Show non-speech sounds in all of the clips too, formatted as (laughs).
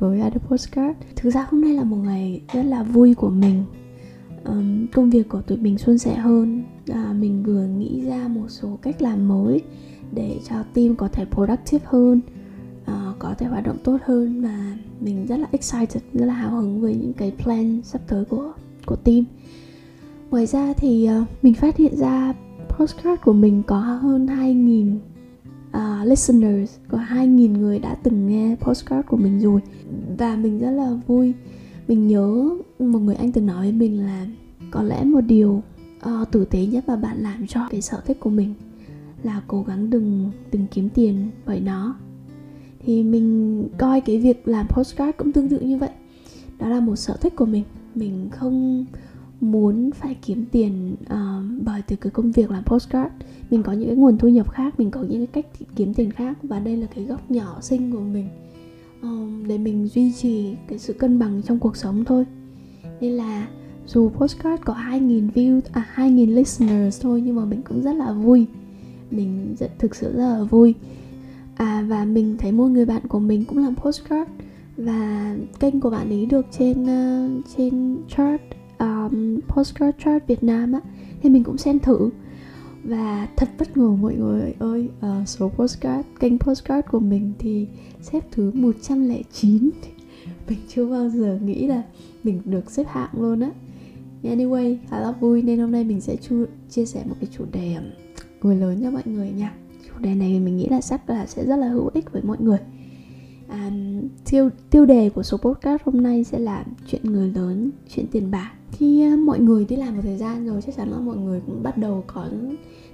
lại với Ada Postcard Thực ra hôm nay là một ngày rất là vui của mình. Um, Công việc của tụi mình suôn sẻ hơn. À, Mình vừa nghĩ ra một số cách làm mới Để cho team có thể productive hơn uh, Có thể hoạt động tốt hơn Và mình rất là excited, rất là hào hứng với những cái plan sắp tới của, của team. Ngoài ra thì uh, mình phát hiện ra postcard của mình có hơn 2.000 uh, listeners có 2.000 người đã từng nghe postcard của mình rồi. Và mình rất là vui. Mình nhớ một người anh từng nói với mình là có lẽ một điều uh, tử tế nhất mà bạn làm cho cái sở thích của mình là cố gắng đừng đừng kiếm tiền bởi nó. Thì mình coi cái việc làm postcard cũng tương tự như vậy. Đó là một sở thích của mình. Mình không muốn phải kiếm tiền uh, bởi từ cái công việc làm postcard. Mình có những cái nguồn thu nhập khác mình có những cái cách kiếm tiền khác và đây là cái góc nhỏ xinh của mình. Um, để mình duy trì cái sự cân bằng trong cuộc sống thôi. Nên là dù postcard có 2.000 view à 2.000 listeners thôi nhưng mà mình cũng rất là vui. Mình rất thực sự rất là vui. À và mình thấy một người bạn của mình cũng làm postcard và kênh của bạn ấy được trên uh, trên chart um, postcard chart Việt Nam á thì mình cũng xem thử. Và thật bất ngờ mọi người ơi uh, số postcard kênh postcard của mình thì xếp thứ 109 (laughs) mình chưa bao giờ nghĩ là mình được xếp hạng luôn á. Anyway khá là vui nên hôm nay mình sẽ chu- chia sẻ một cái chủ đề um, người lớn cho mọi người nha. Chủ đề này mình nghĩ là chắc là sẽ rất là hữu ích với mọi người à, tiêu tiêu đề của số podcast hôm nay sẽ là chuyện người lớn chuyện tiền bạc. Khi uh, à, mọi người đi làm một thời gian rồi chắc chắn là mọi người cũng bắt đầu có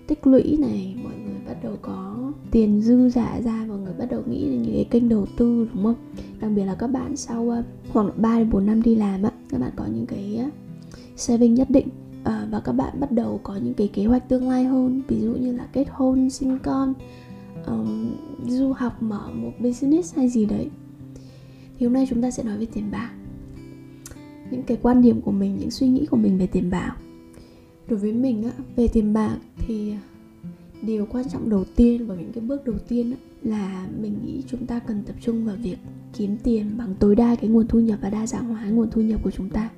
tích lũy này mọi người bắt đầu có tiền dư giả ra mọi người bắt đầu nghĩ đến những cái kênh đầu tư đúng không? Đặc biệt là các bạn sau uh, khoảng 3 đến 4 năm đi làm á các bạn có những cái uh, saving nhất định. Uh, và các bạn bắt đầu có những cái kế hoạch tương lai hơn ví dụ như là kết hôn sinh con um, du học mở một business hay gì đấy. Thì hôm nay chúng ta sẽ nói về tiền bạc. Những cái quan điểm của mình những suy nghĩ của mình về tiền bạc. Đối với mình á về tiền bạc thì điều quan trọng đầu tiên và những cái bước đầu tiên á, là mình nghĩ chúng ta cần tập trung vào việc kiếm tiền bằng tối đa cái nguồn thu nhập và đa dạng hóa nguồn thu nhập của chúng ta.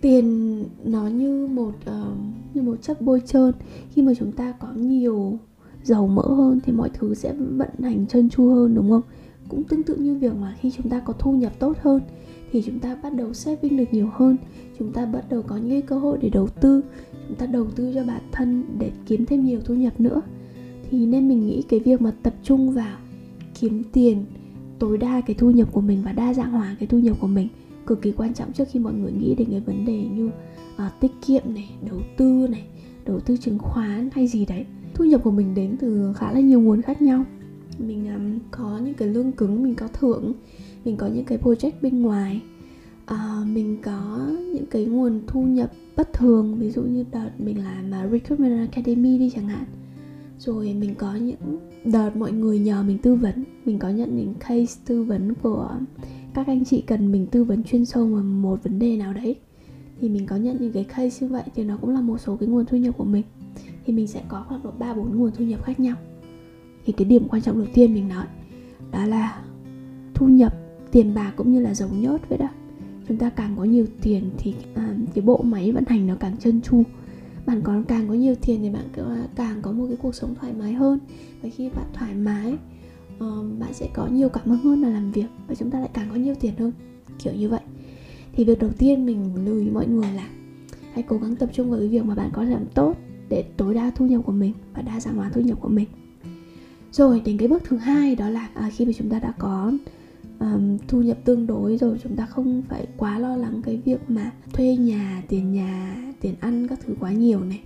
Tiền nó như một uh, như một chất bôi trơn. Khi mà chúng ta có nhiều dầu mỡ hơn thì mọi thứ sẽ vận hành trơn tru hơn đúng không? Cũng tương tự như việc mà khi chúng ta có thu nhập tốt hơn thì chúng ta bắt đầu saving được nhiều hơn chúng ta bắt đầu có những cơ hội để đầu tư chúng ta đầu tư cho bản thân để kiếm thêm nhiều thu nhập nữa. Thì nên mình nghĩ cái việc mà tập trung vào kiếm tiền tối đa cái thu nhập của mình và đa dạng hóa cái thu nhập của mình cực kỳ quan trọng trước khi mọi người nghĩ đến cái vấn đề như uh, tiết kiệm này đầu tư này đầu tư chứng khoán hay gì đấy thu nhập của mình đến từ khá là nhiều nguồn khác nhau. Mình um, có những cái lương cứng mình có thưởng mình có những cái project bên ngoài. Uh, mình có những cái nguồn thu nhập bất thường ví dụ như đợt mình làm mà recruitment academy đi chẳng hạn. Rồi mình có những đợt mọi người nhờ mình tư vấn mình có nhận những case tư vấn của các anh chị cần mình tư vấn chuyên sâu vào một vấn đề nào đấy. Thì mình có nhận những cái case như vậy thì nó cũng là một số cái nguồn thu nhập của mình thì mình sẽ có khoảng độ ba bốn nguồn thu nhập khác nhau. Thì cái điểm quan trọng đầu tiên mình nói đó là thu nhập tiền bạc cũng như là dầu nhớt vậy đó. Chúng ta càng có nhiều tiền thì à, cái bộ máy vận hành nó càng chân chu bạn có càng có nhiều tiền thì bạn à, càng có một cái cuộc sống thoải mái hơn. Và khi bạn thoải mái uh, bạn sẽ có nhiều cảm hứng hơn là làm việc và chúng ta lại càng có nhiều tiền hơn kiểu như vậy. Thì việc đầu tiên mình lưu ý mọi người là hãy cố gắng tập trung vào cái việc mà bạn có thể làm tốt để tối đa thu nhập của mình và đa dạng hóa thu nhập của mình. Rồi đến cái bước thứ hai đó là à, khi mà chúng ta đã có um, thu nhập tương đối rồi chúng ta không phải quá lo lắng cái việc mà thuê nhà tiền nhà tiền ăn các thứ quá nhiều này.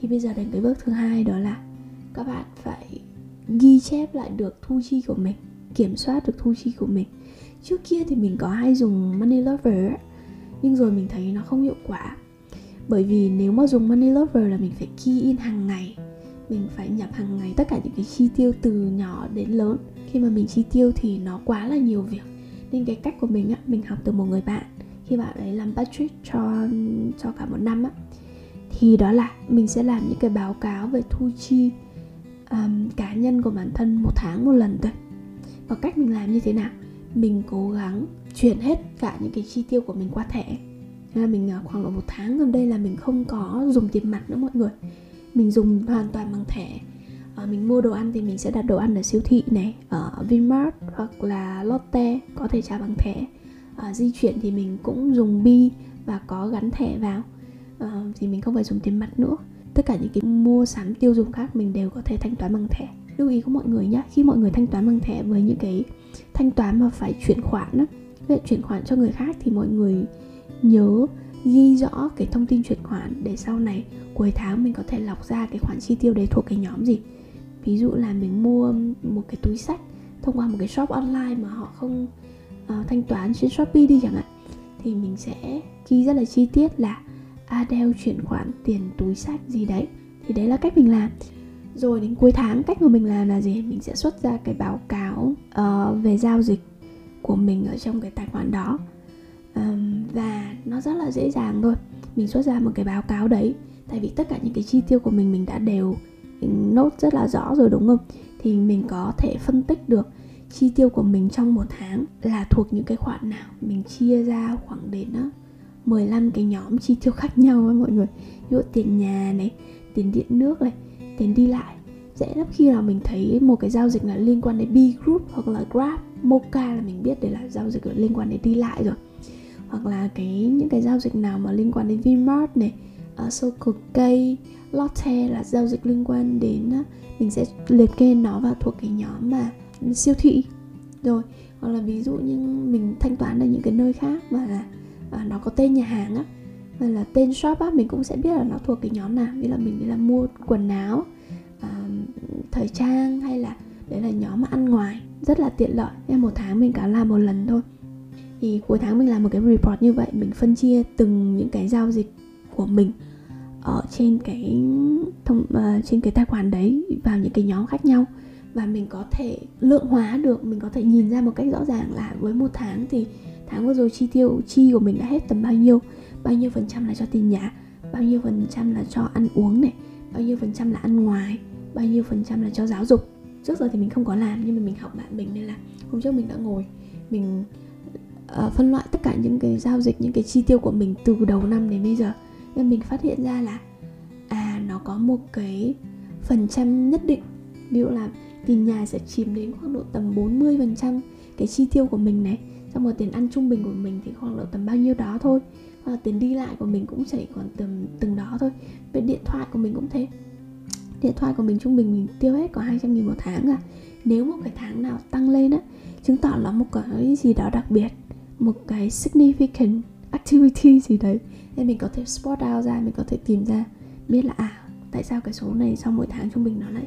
Thì bây giờ đến cái bước thứ hai đó là các bạn phải ghi chép lại được thu chi của mình kiểm soát được thu chi của mình. Trước kia thì mình có hay dùng money lover nhưng rồi mình thấy nó không hiệu quả bởi vì nếu mà dùng money lover là mình phải key in hàng ngày. Mình phải nhập hàng ngày tất cả những cái chi tiêu từ nhỏ đến lớn. Khi mà mình chi tiêu thì nó quá là nhiều việc. Nên cái cách của mình á mình học từ một người bạn. Khi bạn ấy làm budget cho cho cả một năm á thì đó là mình sẽ làm những cái báo cáo về thu chi um, cá nhân của bản thân một tháng một lần thôi. Và cách mình làm như thế nào? Mình cố gắng chuyển hết cả những cái chi tiêu của mình qua thẻ là mình à, khoảng độ một tháng gần đây là mình không có dùng tiền mặt nữa mọi người. Mình dùng hoàn toàn bằng thẻ. À, mình mua đồ ăn thì mình sẽ đặt đồ ăn ở siêu thị này ở Vinmart hoặc là Lotte có thể trả bằng thẻ. À, di chuyển thì mình cũng dùng bi và có gắn thẻ vào. À, thì mình không phải dùng tiền mặt nữa. Tất cả những cái mua sắm tiêu dùng khác mình đều có thể thanh toán bằng thẻ. Lưu ý của mọi người nhé khi mọi người thanh toán bằng thẻ với những cái thanh toán mà phải chuyển khoản á chuyển khoản cho người khác thì mọi người nhớ ghi rõ cái thông tin chuyển khoản để sau này cuối tháng mình có thể lọc ra cái khoản chi tiêu đấy thuộc cái nhóm gì. Ví dụ là mình mua một cái túi sách thông qua một cái shop online mà họ không uh, thanh toán trên shopee đi chẳng hạn thì mình sẽ ghi rất là chi tiết là à, Adele chuyển khoản tiền túi sách gì đấy. Thì đấy là cách mình làm. Rồi đến cuối tháng cách của mình làm là gì? Mình sẽ xuất ra cái báo cáo uh, về giao dịch của mình ở trong cái tài khoản đó. Um, và nó rất là dễ dàng thôi. Mình xuất ra một cái báo cáo đấy. Tại vì tất cả những cái chi tiêu của mình mình đã đều mình nốt rất là rõ rồi đúng không? Thì mình có thể phân tích được chi tiêu của mình trong một tháng là thuộc những cái khoản nào. Mình chia ra khoảng đến 15 cái nhóm chi tiêu khác nhau ấy mọi người. Ví dụ tiền nhà này tiền điện nước này tiền đi lại. Dễ lắm khi nào mình thấy một cái giao dịch là liên quan đến B Group hoặc là Grab, Mocha là mình biết đây là giao dịch liên quan đến đi lại rồi hoặc là cái những cái giao dịch nào mà liên quan đến Vinmart này, uh, Circle K, Lotte là giao dịch liên quan đến uh, mình sẽ liệt kê nó vào thuộc cái nhóm mà siêu thị. Rồi hoặc là ví dụ như mình thanh toán ở những cái nơi khác mà là uh, nó có tên nhà hàng á và là tên shop á mình cũng sẽ biết là nó thuộc cái nhóm nào. Như là mình đi là mua quần áo ờ, thời trang hay là đấy là nhóm mà ăn ngoài rất là tiện lợi. Em một tháng mình cả làm một lần thôi thì cuối tháng mình làm một cái report như vậy mình phân chia từng những cái giao dịch của mình ở trên cái thông uh, trên cái tài khoản đấy vào những cái nhóm khác nhau. Và mình có thể lượng hóa được mình có thể nhìn ra một cách rõ ràng là với một tháng thì tháng vừa rồi chi tiêu chi của mình đã hết tầm bao nhiêu. Bao nhiêu phần trăm là cho tiền nhà bao nhiêu phần trăm là cho ăn uống này bao nhiêu phần trăm là ăn ngoài bao nhiêu phần trăm là cho giáo dục. Trước giờ thì mình không có làm nhưng mà mình học bạn mình nên là hôm trước mình đã ngồi mình uh, phân loại tất cả những cái giao dịch những cái chi tiêu của mình từ đầu năm đến bây giờ. Nên mình phát hiện ra là à nó có một cái phần trăm nhất định. Ví dụ là tiền nhà sẽ chiếm đến khoảng độ tầm 40 phần trăm cái chi tiêu của mình này. Xong rồi tiền ăn trung bình của mình thì khoảng độ tầm bao nhiêu đó thôi. Hoặc tiền đi lại của mình cũng chỉ còn tầm từng đó thôi. Về điện thoại của mình cũng thế. Điện thoại của mình trung bình mình tiêu hết có 200 nghìn một tháng à. Nếu một cái tháng nào tăng lên á chứng tỏ là một cái gì đó đặc biệt một cái significant activity gì đấy. Nên mình có thể spot out ra, mình có thể tìm ra, biết là à tại sao cái số này sau mỗi tháng trung bình nó lại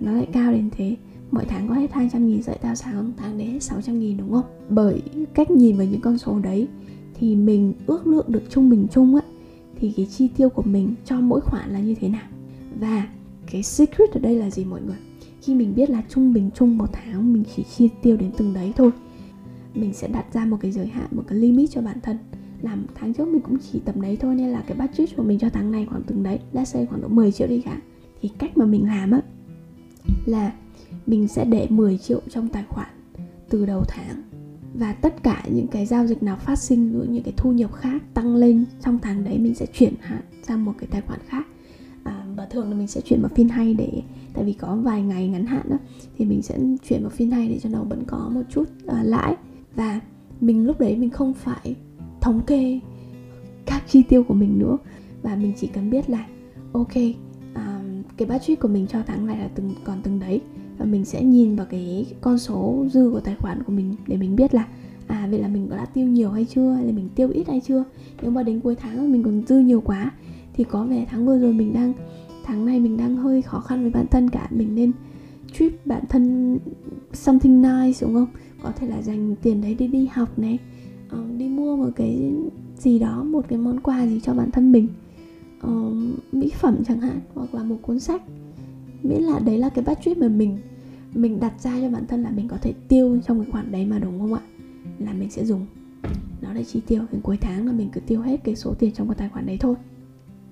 nó lại cao đến thế? Mỗi tháng có hết 200 nghìn dạy tao sáng tháng đấy hết 600 nghìn, đúng không? Bởi cách nhìn vào những con số đấy thì mình ước lượng được trung bình chung á, thì cái chi tiêu của mình cho mỗi khoản là như thế nào? Và cái secret ở đây là gì mọi người? Khi mình biết là trung bình chung một tháng, mình chỉ chi tiêu đến từng đấy thôi mình sẽ đặt ra một cái giới hạn một cái limit cho bản thân. Làm tháng trước mình cũng chỉ tầm đấy thôi nên là cái budget của mình cho tháng này khoảng từng đấy let's say khoảng độ 10 triệu đi cả. Thì cách mà mình làm á là mình sẽ để 10 triệu trong tài khoản từ đầu tháng. Và tất cả những cái giao dịch nào phát sinh với những cái thu nhập khác tăng lên trong tháng đấy mình sẽ chuyển hạn sang một cái tài khoản khác. À, và thường là mình sẽ chuyển vào phiên hay để tại vì có vài ngày ngắn hạn đó thì mình sẽ chuyển vào phiên hay để cho nó vẫn có một chút uh, lãi và mình lúc đấy mình không phải thống kê các chi tiêu của mình nữa. Và mình chỉ cần biết là ok um, cái budget của mình cho tháng này là từng còn từng đấy. Và mình sẽ nhìn vào cái con số dư của tài khoản của mình để mình biết là à vậy là mình có đã tiêu nhiều hay chưa hay là mình tiêu ít hay chưa. Nếu mà đến cuối tháng mình còn dư nhiều quá thì có vẻ tháng vừa rồi mình đang tháng này mình đang hơi khó khăn với bản thân cả. Mình nên trip bản thân something nice đúng không? Có thể là dành tiền đấy đi đi học này uh, đi mua một cái gì đó một cái món quà gì cho bản thân mình uh, mỹ phẩm chẳng hạn hoặc là một cuốn sách. Miễn là đấy là cái budget mà mình mình đặt ra cho bản thân là mình có thể tiêu trong cái khoản đấy mà đúng không ạ? Là mình sẽ dùng. Nó để chi tiêu. Đến cuối tháng là mình cứ tiêu hết cái số tiền trong cái tài khoản đấy thôi.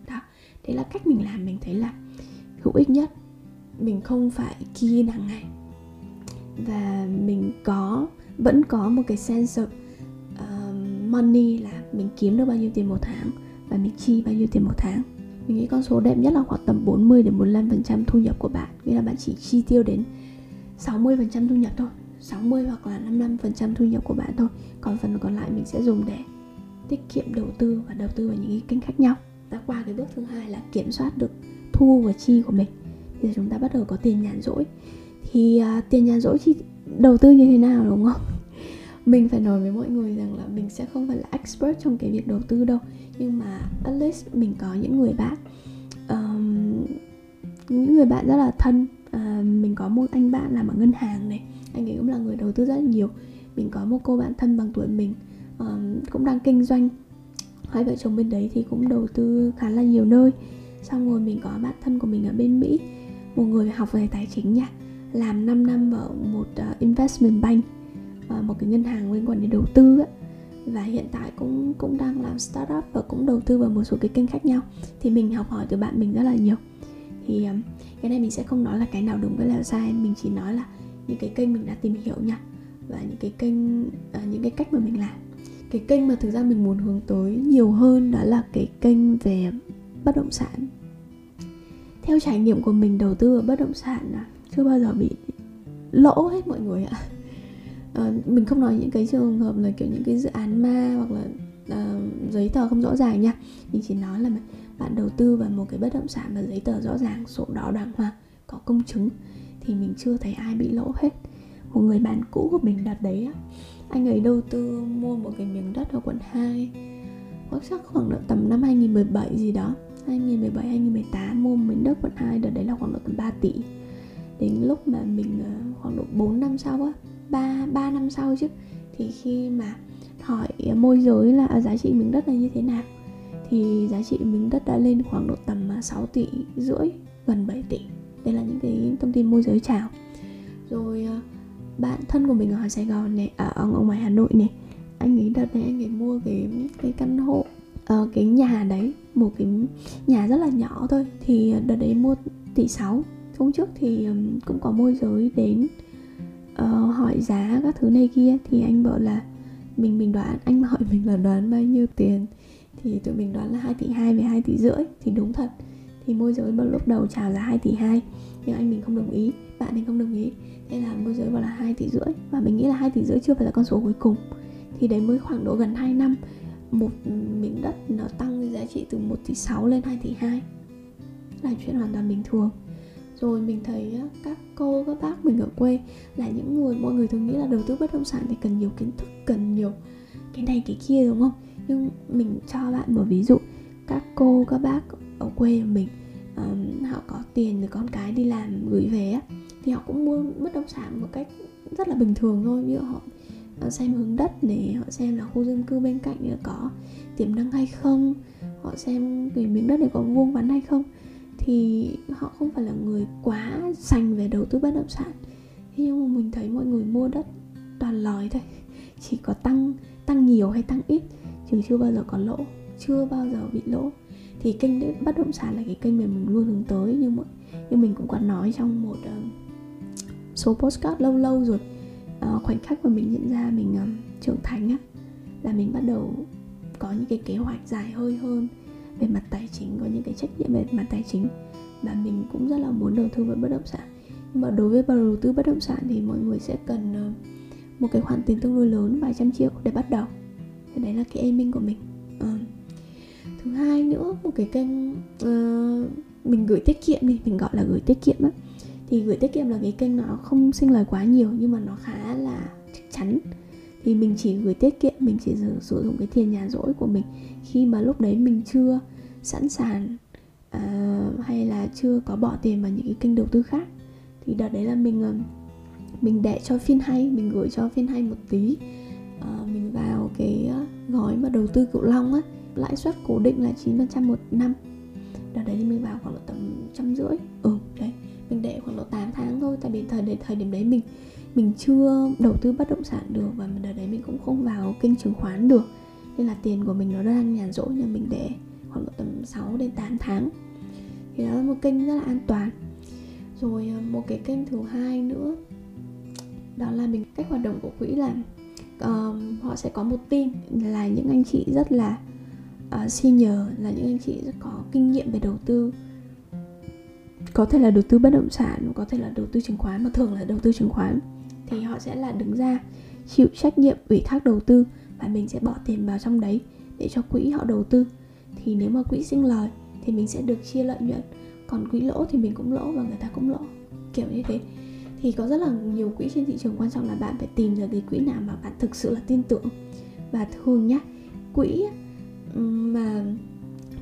Đó đấy là cách mình làm. Mình thấy là hữu ích nhất mình không phải key hàng ngày. Và mình có vẫn có một cái sense of uh, money là mình kiếm được bao nhiêu tiền một tháng và mình chi bao nhiêu tiền một tháng. Mình nghĩ con số đẹp nhất là khoảng tầm 40 đến 45% thu nhập của bạn. Nghĩa là bạn chỉ chi tiêu đến 60% thu nhập thôi. 60 hoặc là 55% thu nhập của bạn thôi. Còn phần còn lại mình sẽ dùng để tiết kiệm đầu tư và đầu tư vào những cái kênh khác nhau. Đã qua cái bước thứ hai là kiểm soát được thu và chi của mình thì chúng ta bắt đầu có tiền nhàn rỗi. Thì uh, tiền nhàn rỗi thì đầu tư như thế nào đúng không? (laughs) Mình phải nói với mọi người rằng là mình sẽ không phải là expert trong cái việc đầu tư đâu. Nhưng mà at least mình có những người bạn um, những người bạn rất là thân. Uh, mình có một anh bạn làm ở ngân hàng này anh ấy cũng là người đầu tư rất là nhiều. Mình có một cô bạn thân bằng tuổi mình um, cũng đang kinh doanh. Hai vợ chồng bên đấy thì cũng đầu tư khá là nhiều nơi. Xong rồi mình có bạn thân của mình ở bên mỹ một người học về tài chính nha làm 5 năm ở một uh, investment bank uh, một cái ngân hàng liên quan đến đầu tư á, và hiện tại cũng cũng đang làm startup và cũng đầu tư vào một số cái kênh khác nhau. Thì mình học hỏi từ bạn mình rất là nhiều. Thì um, cái này mình sẽ không nói là cái nào đúng với là sai mình chỉ nói là những cái kênh mình đã tìm hiểu nha và những cái kênh uh, những cái cách mà mình làm. Cái kênh mà thực ra mình muốn hướng tới nhiều hơn đó là cái kênh về bất động sản theo trải nghiệm của mình đầu tư ở bất động sản là chưa bao giờ bị lỗ hết mọi người ạ. À, mình không nói những cái trường hợp là kiểu những cái dự án ma hoặc là uh, giấy tờ không rõ ràng nha. Mình chỉ nói là bạn đầu tư vào một cái bất động sản và giấy tờ rõ ràng sổ đỏ đàng hoàng có công chứng thì mình chưa thấy ai bị lỗ hết. Một người bạn cũ của mình đặt đấy á anh ấy đầu tư mua một cái miếng đất ở quận 2 có chắc khoảng độ tầm năm 2017 gì đó. 2017 2018 mua miếng đất quận 2 đợt đấy là khoảng độ tầm 3 tỷ. Đến lúc mà mình ờ, khoảng độ 4 năm sau á 3, 3 năm sau chứ thì khi mà hỏi ờ, môi giới là à, giá trị miếng đất là như thế nào thì giá trị miếng đất đã lên khoảng độ tầm ờ, 6 tỷ rưỡi gần 7 tỷ. Đây là những cái thông tin môi giới chào. Rồi bạn thân của mình ở Sài Gòn này ở, ở ngoài Hà Nội này anh ấy đợt này anh ấy mua cái cái căn hộ uh, cái nhà đấy một cái nhà rất là nhỏ thôi thì đợt đấy mua tỷ 6 hôm trước thì um, cũng có môi giới đến uh, hỏi giá các thứ này kia thì anh bảo là mình mình đoán anh (laughs) hỏi mình là đoán bao nhiêu tiền. Thì tụi mình đoán là 2 tỷ 2 về 2 tỷ rưỡi thì đúng thật. Thì môi giới vào lúc đầu chào là 2 tỷ 2 nhưng anh mình không đồng ý bạn mình không đồng ý. Thế là môi giới bảo là 2 tỷ rưỡi và mình nghĩ là 2 tỷ rưỡi chưa phải là con số cuối cùng. Thì đấy mới khoảng độ gần 2 năm một miếng đất nó tăng giá trị từ 1 tỷ 6 lên 2 tỷ 2 là chuyện hoàn toàn bình thường. Rồi mình thấy các cô các bác mình ở quê là những người mọi người thường nghĩ là đầu tư bất động sản thì cần nhiều kiến thức cần nhiều cái này cái kia đúng không? Nhưng mình cho bạn một ví dụ. Các cô các bác ở quê mình um, họ có tiền rồi con cái đi làm gửi về á thì họ cũng mua bất động sản một cách rất là bình thường thôi ví dụ họ xem hướng đất này họ xem là khu dân cư bên cạnh có tiềm năng hay không họ xem cái miếng đất này có vuông vắn hay không. Thì họ không phải là người quá sành về đầu tư bất động sản. Thế nhưng mà mình thấy mọi người mua đất toàn lời thôi (laughs) chỉ có tăng tăng nhiều hay tăng ít chứ chưa bao giờ có lỗ chưa bao giờ bị lỗ. Thì kênh bất động sản là cái kênh mà mình luôn hướng tới nhưng mà như mình cũng có nói trong một uh, số postcard lâu lâu rồi uh, khoảnh khắc mà mình nhận ra mình uh, trưởng thành á là mình bắt đầu có những cái kế hoạch dài hơi hơn về mặt tài chính có những cái trách nhiệm về mặt tài chính và mình cũng rất là muốn đầu tư vào bất động sản nhưng mà đối với vào đầu tư bất động sản thì mọi người sẽ cần uh, một cái khoản tiền tương đối lớn vài trăm triệu để bắt đầu thì đấy là cái aiming của mình uh. thứ hai nữa một cái kênh uh, mình gửi tiết kiệm đi mình gọi là gửi tiết kiệm á thì gửi tiết kiệm là cái kênh nó không sinh lời quá nhiều nhưng mà nó khá là chắc chắn. Thì mình chỉ gửi tiết kiệm mình chỉ sử, sử dụng cái tiền nhà rỗi của mình khi mà lúc đấy mình chưa sẵn sàng uh, hay là chưa có bỏ tiền vào những cái kênh đầu tư khác. Thì đợt đấy là mình uh, mình để cho phiên hay mình gửi cho phiên hay một tí. Uh, mình vào cái gói mà đầu tư cựu long á lãi suất cố định là 9% một năm. Đợt đấy thì mình vào khoảng độ tầm trăm rưỡi. Ừ đấy tại vì thời thời điểm đấy mình mình chưa đầu tư bất động sản được và đợt đấy mình cũng không vào kênh chứng khoán được. Nên là tiền của mình nó đang nhàn rỗi nhà mình để khoảng độ tầm 6 đến 8 tháng. Thì đó là một kênh rất là an toàn. Rồi ờ, một cái kênh thứ hai nữa đó là mình cách hoạt động của quỹ là uh, họ sẽ có một team là những anh chị rất là uh, senior là những anh chị rất có kinh nghiệm về đầu tư có thể là đầu tư bất động sản, có thể là đầu tư chứng khoán, mà thường là đầu tư chứng khoán, thì họ sẽ là đứng ra chịu trách nhiệm ủy thác đầu tư và mình sẽ bỏ tiền vào trong đấy để cho quỹ họ đầu tư. Thì nếu mà quỹ sinh lời thì mình sẽ được chia lợi nhuận, còn quỹ lỗ thì mình cũng lỗ và người ta cũng lỗ, kiểu như thế. Thì có rất là nhiều quỹ trên thị trường, quan trọng là bạn phải tìm ra cái quỹ nào mà bạn thực sự là tin tưởng. Và thường nhá, quỹ mà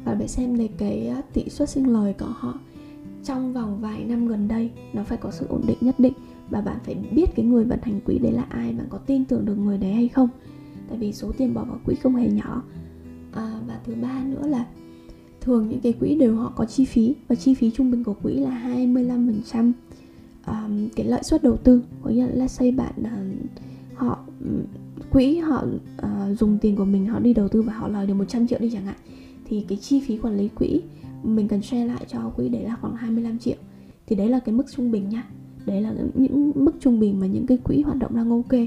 bạn phải xem này, cái ờ, tỷ suất sinh lời của họ trong vòng vài năm gần đây nó phải có sự ổn định nhất định và bạn phải biết cái người vận hành quỹ đấy là ai bạn có tin tưởng được người đấy hay không. Tại vì số tiền bỏ vào quỹ không hề nhỏ. À, và thứ ba nữa là thường những cái quỹ đều họ có chi phí và chi phí trung bình của quỹ là 25% um, cái lợi suất đầu tư. Có nghĩa là say bạn uh, họ quỹ họ uh, dùng tiền của mình họ đi đầu tư và họ lời được 100 triệu đi chẳng hạn thì cái chi phí quản lý quỹ mình cần share lại cho quỹ đấy là khoảng 25 triệu. Thì đấy là cái mức trung bình nha. Đấy là những mức trung bình mà những cái quỹ hoạt động đang ok.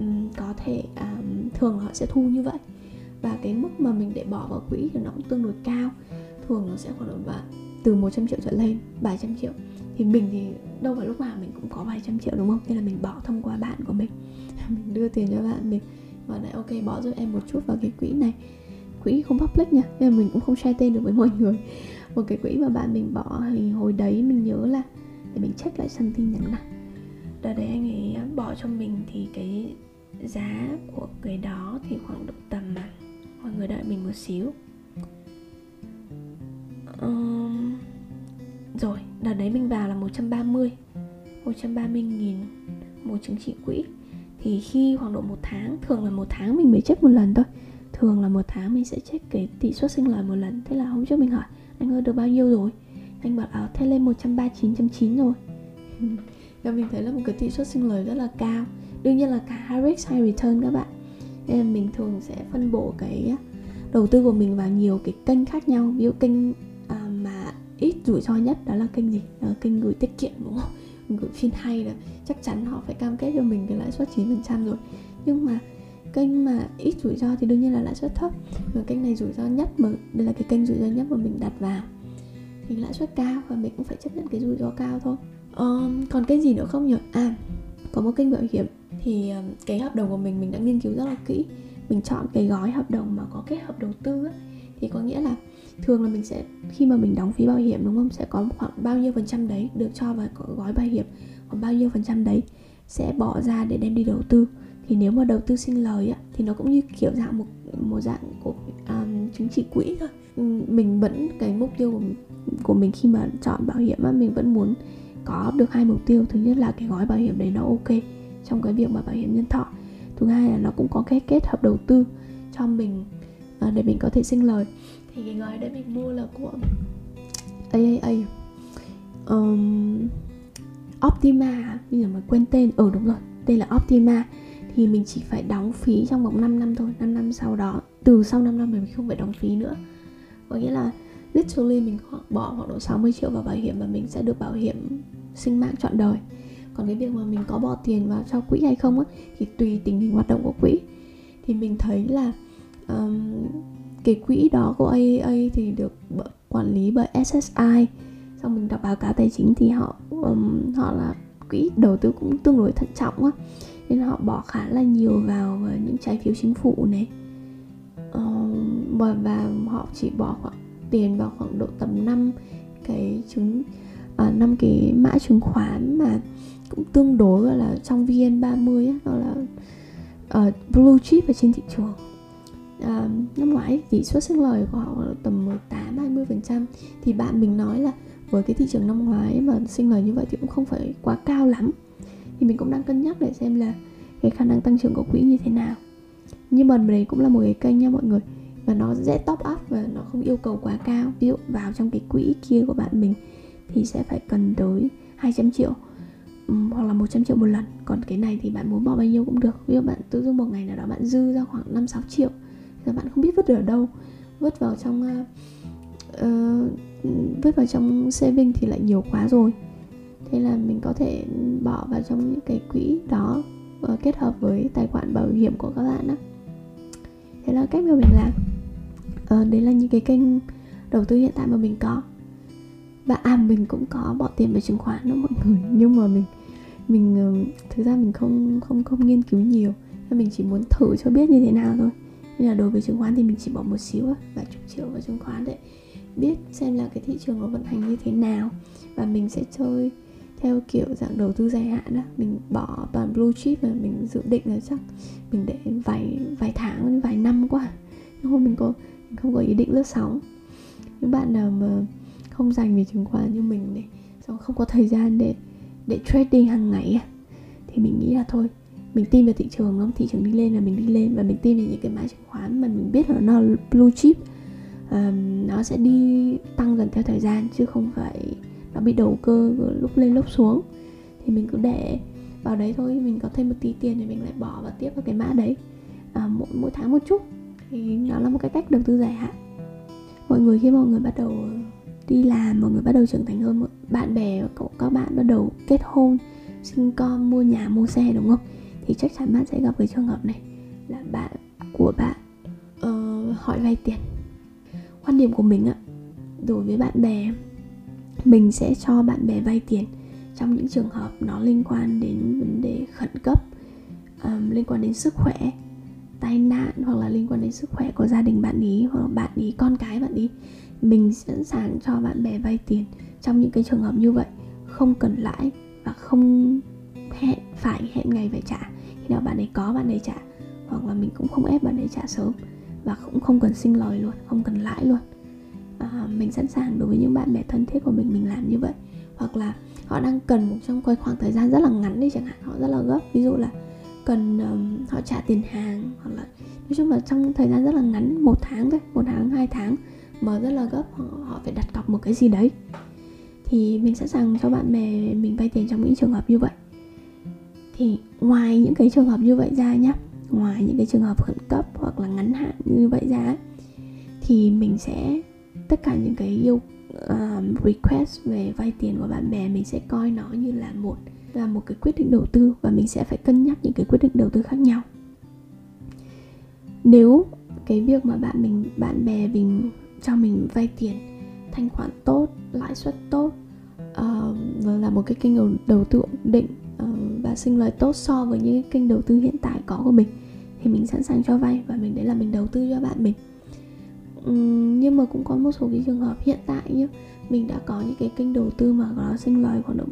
Uhm, có thể um, thường họ sẽ thu như vậy. Và cái mức mà mình để bỏ vào quỹ thì nó cũng tương đối cao. Thường nó sẽ khoảng độ từ 100 triệu trở lên 700 triệu. Thì mình thì đâu phải lúc nào mình cũng có vài trăm triệu đúng không? Nên là mình bỏ thông qua bạn của mình. (laughs) Mình đưa tiền cho bạn mình và lại ok bỏ giúp em một chút vào cái quỹ này quỹ không public nha. Nên mình cũng không share tên được với mọi người. Một cái quỹ mà bạn mình bỏ thì hồi đấy mình nhớ là để mình check lại xem tin nhắn nào. Đợt đấy anh ấy bỏ cho mình thì cái giá của cái đó thì khoảng độ tầm mà mọi người đợi mình một xíu. Um, rồi đợt đấy mình vào là 130 130 nghìn một chứng chỉ quỹ. Thì khi khoảng độ một tháng thường là một tháng mình mới check một lần thôi thường là một tháng mình sẽ check cái tỷ suất sinh lời một lần thế là hôm trước mình hỏi anh ơi được bao nhiêu rồi? Anh bảo à thế lên 139.9 rồi. (laughs) Và mình thấy là một cái tỷ suất sinh lời rất là cao. Đương nhiên là cả high risk high return các bạn. Nên mình thường sẽ phân bổ cái đầu tư của mình vào nhiều cái kênh khác nhau. Ví dụ kênh à, mà ít rủi ro nhất đó là kênh gì? Đó là kênh gửi tiết kiệm đúng không? (laughs) Gửi phim hay là chắc chắn họ phải cam kết cho mình cái lãi suất 9% rồi. Nhưng mà kênh mà ít rủi ro thì đương nhiên là lãi suất thấp. Và kênh này rủi ro nhất mà đây là cái kênh rủi ro nhất mà mình đặt vào. Thì lãi suất cao và mình cũng phải chấp nhận cái rủi ro cao thôi. Um, còn cái gì nữa không nhỉ? À có một kênh bảo hiểm thì um, cái hợp đồng của mình mình đã nghiên cứu rất là kỹ. Mình chọn cái gói hợp đồng mà có kết hợp đầu tư ấy, thì có nghĩa là thường là mình sẽ khi mà mình đóng phí bảo hiểm đúng không? Sẽ có khoảng bao nhiêu phần trăm đấy được cho vào gói bảo hiểm. Còn bao nhiêu phần trăm đấy sẽ bỏ ra để đem đi đầu tư thì nếu mà đầu tư sinh lời á, thì nó cũng như kiểu dạng một một dạng của um, chứng chỉ quỹ thôi. Mình vẫn cái mục tiêu của, của mình khi mà chọn bảo hiểm á, mình vẫn muốn có được hai mục tiêu. Thứ nhất là cái gói bảo hiểm đấy nó ok trong cái việc mà bảo hiểm nhân thọ. Thứ hai là nó cũng có cái kết hợp đầu tư cho mình à, để mình có thể sinh lời. Thì cái gói đấy mình mua là của AAA um, Optima bây giờ mà quên tên. Ừ đúng rồi tên là Optima thì mình chỉ phải đóng phí trong vòng 5 năm thôi 5 năm sau đó. Từ sau 5 năm mình không phải đóng phí nữa. Có nghĩa là literally mình bỏ khoảng độ 60 triệu vào bảo hiểm và mình sẽ được bảo hiểm sinh mạng trọn đời. Còn cái việc mà mình có bỏ tiền vào cho quỹ hay không á thì tùy tình hình hoạt động của quỹ. Thì mình thấy là um, cái quỹ đó của AAA thì được quản lý bởi SSI xong mình đọc báo cáo tài chính thì họ um, họ là quỹ đầu tư cũng tương đối thận trọng á nên họ bỏ khá là nhiều vào những trái phiếu chính phủ này. Ờ, và, và họ chỉ bỏ khoảng tiền vào khoảng độ tầm 5 cái chứng à, năm cái mã chứng khoán mà cũng tương đối gọi là trong VN30 á, đó là uh, blue chip ở trên thị trường. Uh, năm ngoái tỷ suất sinh lời của họ tầm 18 20 phần trăm. Thì bạn mình nói là với cái thị trường năm ngoái mà sinh lời như vậy thì cũng không phải quá cao lắm thì mình cũng đang cân nhắc để xem là cái khả năng tăng trưởng của quỹ như thế nào. Nhưng mà đây cũng là một cái kênh nha mọi người và nó dễ top up và nó không yêu cầu quá cao. Ví dụ vào trong cái quỹ kia của bạn mình thì sẽ phải cần tới 200 triệu hoặc là 100 triệu một lần. Còn cái này thì bạn muốn bỏ bao nhiêu cũng được. Ví dụ bạn tự dưng một ngày nào đó bạn dư ra khoảng 5 6 triệu và bạn không biết vứt ở đâu. Vứt vào trong uh, uh, vứt vào trong saving thì lại nhiều quá rồi thế là mình có thể bỏ vào trong những cái quỹ đó uh, kết hợp với tài khoản bảo hiểm của các bạn đó thế là cách mà mình làm. Uh, đấy là những cái kênh đầu tư hiện tại mà mình có. Và à mình cũng có bỏ tiền vào chứng khoán đó mọi người. (laughs) Nhưng mà mình mình ờ, thực ra mình không không không nghiên cứu nhiều. Mình chỉ muốn thử cho biết như thế nào thôi. Nên là đối với chứng khoán thì mình chỉ bỏ một xíu vài chục triệu vào chứng khoán để biết xem là cái thị trường nó vận hành như thế nào. Và mình sẽ chơi theo kiểu dạng đầu tư dài hạn đó mình bỏ toàn blue chip và mình dự định là chắc mình để vài vài tháng vài năm qua nhưng hôm mình có mình không có ý định lướt sóng. Những bạn nào mà không dành về chứng khoán như mình này xong không có thời gian để để trading hàng ngày thì mình nghĩ là thôi mình tin vào thị trường không thị trường đi lên là mình đi lên và mình tin vào những cái mã chứng khoán mà mình biết là nó blue chip um, nó sẽ đi tăng dần theo thời gian chứ không phải nó bị đầu cơ lúc lên lúc xuống. Thì mình cứ để vào đấy thôi mình có thêm một tí tiền thì mình lại bỏ vào tiếp vào cái mã đấy. À, mỗi mỗi tháng một chút. Thì nó là một cái cách đầu tư dài hạn. Mọi người khi mọi người bắt đầu đi làm mọi người bắt đầu trưởng thành hơn bạn bè cậu các bạn bắt đầu kết hôn sinh con mua nhà mua xe đúng không? Thì chắc chắn bạn sẽ gặp cái trường hợp này. Là bạn của bạn uh, hỏi vay tiền. Quan điểm của mình ạ đối với bạn bè mình sẽ cho bạn bè vay tiền trong những trường hợp nó liên quan đến vấn đề khẩn cấp um, liên quan đến sức khỏe tai nạn hoặc là liên quan đến sức khỏe của gia đình bạn ý hoặc là bạn ý con cái bạn ý. Mình sẵn sàng cho bạn bè vay tiền trong những cái trường hợp như vậy. Không cần lãi và không hẹn phải hẹn ngày phải trả. Khi nào bạn ấy có bạn ấy trả. Hoặc là mình cũng không ép bạn ấy trả sớm và cũng không cần sinh lời luôn không cần lãi luôn à, mình sẵn sàng đối với những bạn bè thân thiết của mình mình làm như vậy. Hoặc là họ đang cần một trong khoảng thời gian rất là ngắn đi chẳng hạn họ rất là gấp. Ví dụ là cần um, họ trả tiền hàng hoặc là nói chung là trong thời gian rất là ngắn một tháng thôi một tháng hai tháng mà rất là gấp họ, họ phải đặt cọc một cái gì đấy. Thì mình sẵn sàng cho bạn bè mình vay tiền trong những trường hợp như vậy. Thì ngoài những cái trường hợp như vậy ra nhá ngoài những cái trường hợp khẩn cấp hoặc là ngắn hạn như vậy ra thì mình sẽ tất cả những cái yêu um, request về vay tiền của bạn bè mình sẽ coi nó như là một là một cái quyết định đầu tư và mình sẽ phải cân nhắc những cái quyết định đầu tư khác nhau. Nếu cái việc mà bạn mình bạn bè mình cho mình vay tiền thanh khoản tốt lãi suất tốt uh, là một cái kênh đầu, đầu tư ổn định uh, và sinh lời tốt so với những cái kênh đầu tư hiện tại có của mình thì mình sẵn sàng cho vay và mình đấy là mình đầu tư cho bạn mình nhưng mà cũng có một số cái trường hợp hiện tại nhá mình đã có những cái kênh đầu tư mà nó sinh lời khoảng độ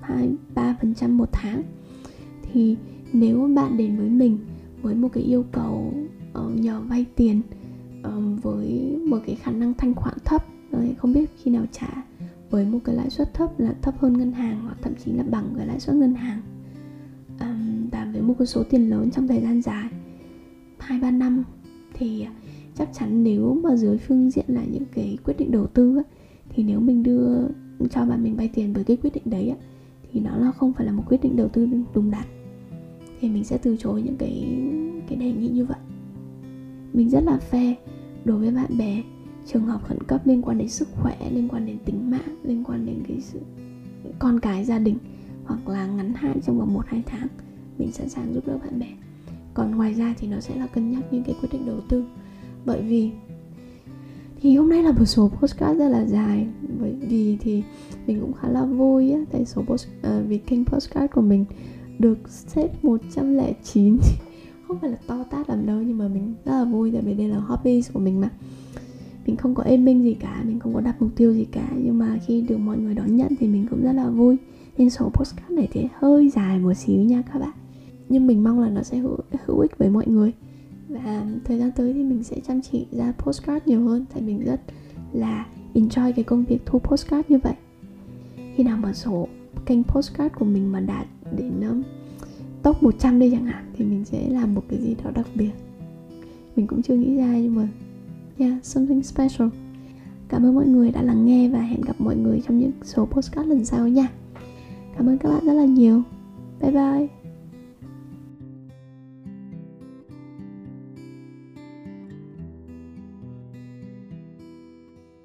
hai ba phần trăm một tháng. Thì nếu bạn đến với mình với một cái yêu cầu uh, nhờ vay tiền um, với một cái khả năng thanh khoản thấp rồi không biết khi nào trả với một cái lãi suất thấp là thấp hơn ngân hàng hoặc thậm chí là bằng cái lãi suất ngân hàng um, và với một cái số tiền lớn trong thời gian dài hai ba năm thì chắc chắn nếu mà dưới phương diện là những cái quyết định đầu tư á, thì nếu mình đưa cho bạn mình vay tiền với cái quyết định đấy á, thì nó là không phải là một quyết định đầu tư đúng đắn. Thì mình sẽ từ chối những cái cái đề nghị như vậy. Mình rất là phe đối với bạn bè trường hợp khẩn cấp liên quan đến sức khỏe liên quan đến tính mạng liên quan đến cái sự con cái gia đình hoặc là ngắn hạn trong vòng một hai tháng mình sẵn sàng giúp đỡ bạn bè. Còn ngoài ra thì nó sẽ là cân nhắc những cái quyết định đầu tư bởi vì thì hôm nay là một số postcard rất là dài. Bởi vì thì mình cũng khá là vui á tại số post à, ờ, vì kênh postcard của mình được xếp 109 (laughs) không phải là to tát làm đâu nhưng mà mình rất là vui tại vì đây là hobbies của mình mà. Mình không có aiming gì cả mình không có đặt mục tiêu gì cả nhưng mà khi được mọi người đón nhận thì mình cũng rất là vui. Nên số postcard này thì hơi dài một xíu nha các bạn. Nhưng mình mong là nó sẽ hữu, hữu ích với mọi người và thời gian tới thì mình sẽ chăm chỉ ra postcard nhiều hơn tại mình rất là enjoy cái công việc thu postcard như vậy. Khi nào mà số kênh postcard của mình mà đạt đến um, top 100 đi chẳng hạn thì mình sẽ làm một cái gì đó đặc biệt. Mình cũng chưa nghĩ ra nhưng mà yeah something special. Cảm ơn mọi người đã lắng nghe và hẹn gặp mọi người trong những số postcard lần sau nha. Cảm ơn các bạn rất là nhiều. Bye bye.